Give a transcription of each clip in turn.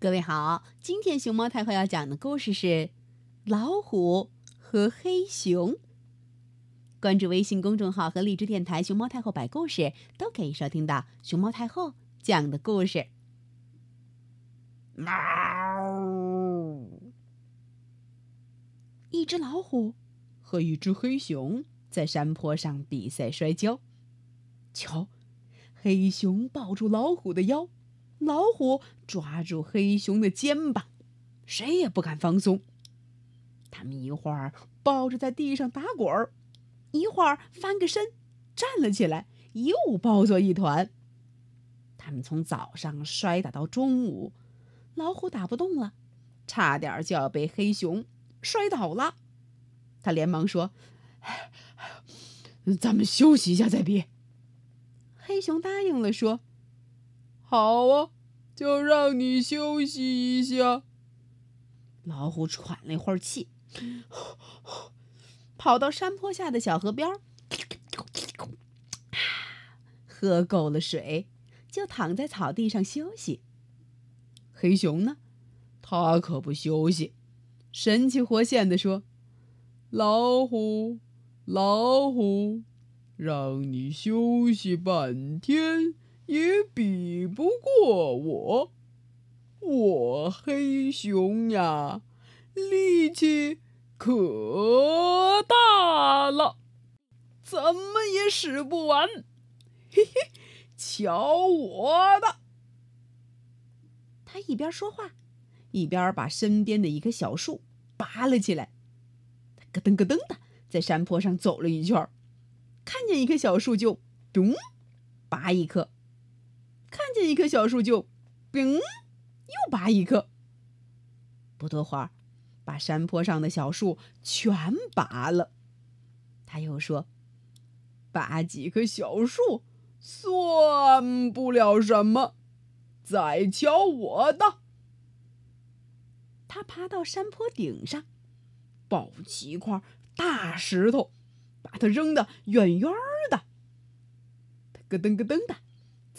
各位好，今天熊猫太后要讲的故事是《老虎和黑熊》。关注微信公众号和荔枝电台“熊猫太后摆故事”，都可以收听到熊猫太后讲的故事。猫，一只老虎和一只黑熊在山坡上比赛摔跤。瞧，黑熊抱住老虎的腰，老虎抓住黑熊的肩膀，谁也不敢放松。他们一会儿抱着在地上打滚儿。一会儿翻个身，站了起来，又抱作一团。他们从早上摔打到中午，老虎打不动了，差点就要被黑熊摔倒了。他连忙说：“咱们休息一下再比。”黑熊答应了，说：“好啊，就让你休息一下。”老虎喘了一会儿气。跑到山坡下的小河边，喝够了水，就躺在草地上休息。黑熊呢，他可不休息，神气活现的说：“老虎，老虎，让你休息半天也比不过我，我黑熊呀，力气。”可大了，怎么也使不完。嘿嘿，瞧我的！他一边说话，一边把身边的一棵小树拔了起来。他咯噔咯噔的在山坡上走了一圈，看见一棵小树就咚拔一棵，看见一棵小树就咚又拔一棵。不多会儿。把山坡上的小树全拔了。他又说：“拔几棵小树算不了什么，再瞧我的。”他爬到山坡顶上，抱起一块大石头，把它扔得远远的。咯噔咯噔的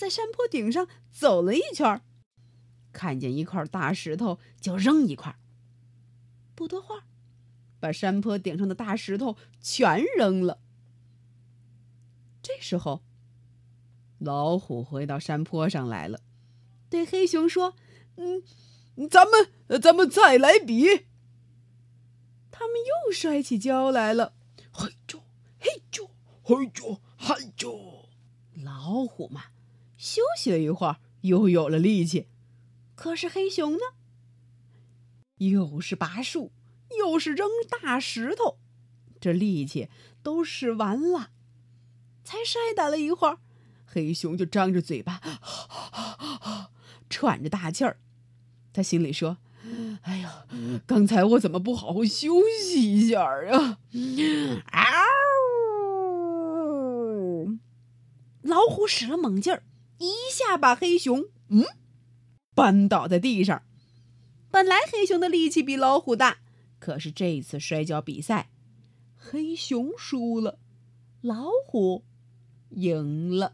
在山坡顶上走了一圈，看见一块大石头就扔一块。不多会，把山坡顶上的大石头全扔了。这时候，老虎回到山坡上来了，对黑熊说：“嗯，咱们咱们再来比。”他们又摔起跤来了，嘿啾嘿啾嘿啾嘿啾。老虎嘛，休息了一会儿，又有了力气。可是黑熊呢？又是拔树，又是扔大石头，这力气都使完了。才摔打了一会儿，黑熊就张着嘴巴，喘着大气儿。他心里说：“哎呀，刚才我怎么不好好休息一下啊？”嗷！老虎使了猛劲儿，一下把黑熊嗯扳倒在地上。本来黑熊的力气比老虎大，可是这次摔跤比赛，黑熊输了，老虎赢了。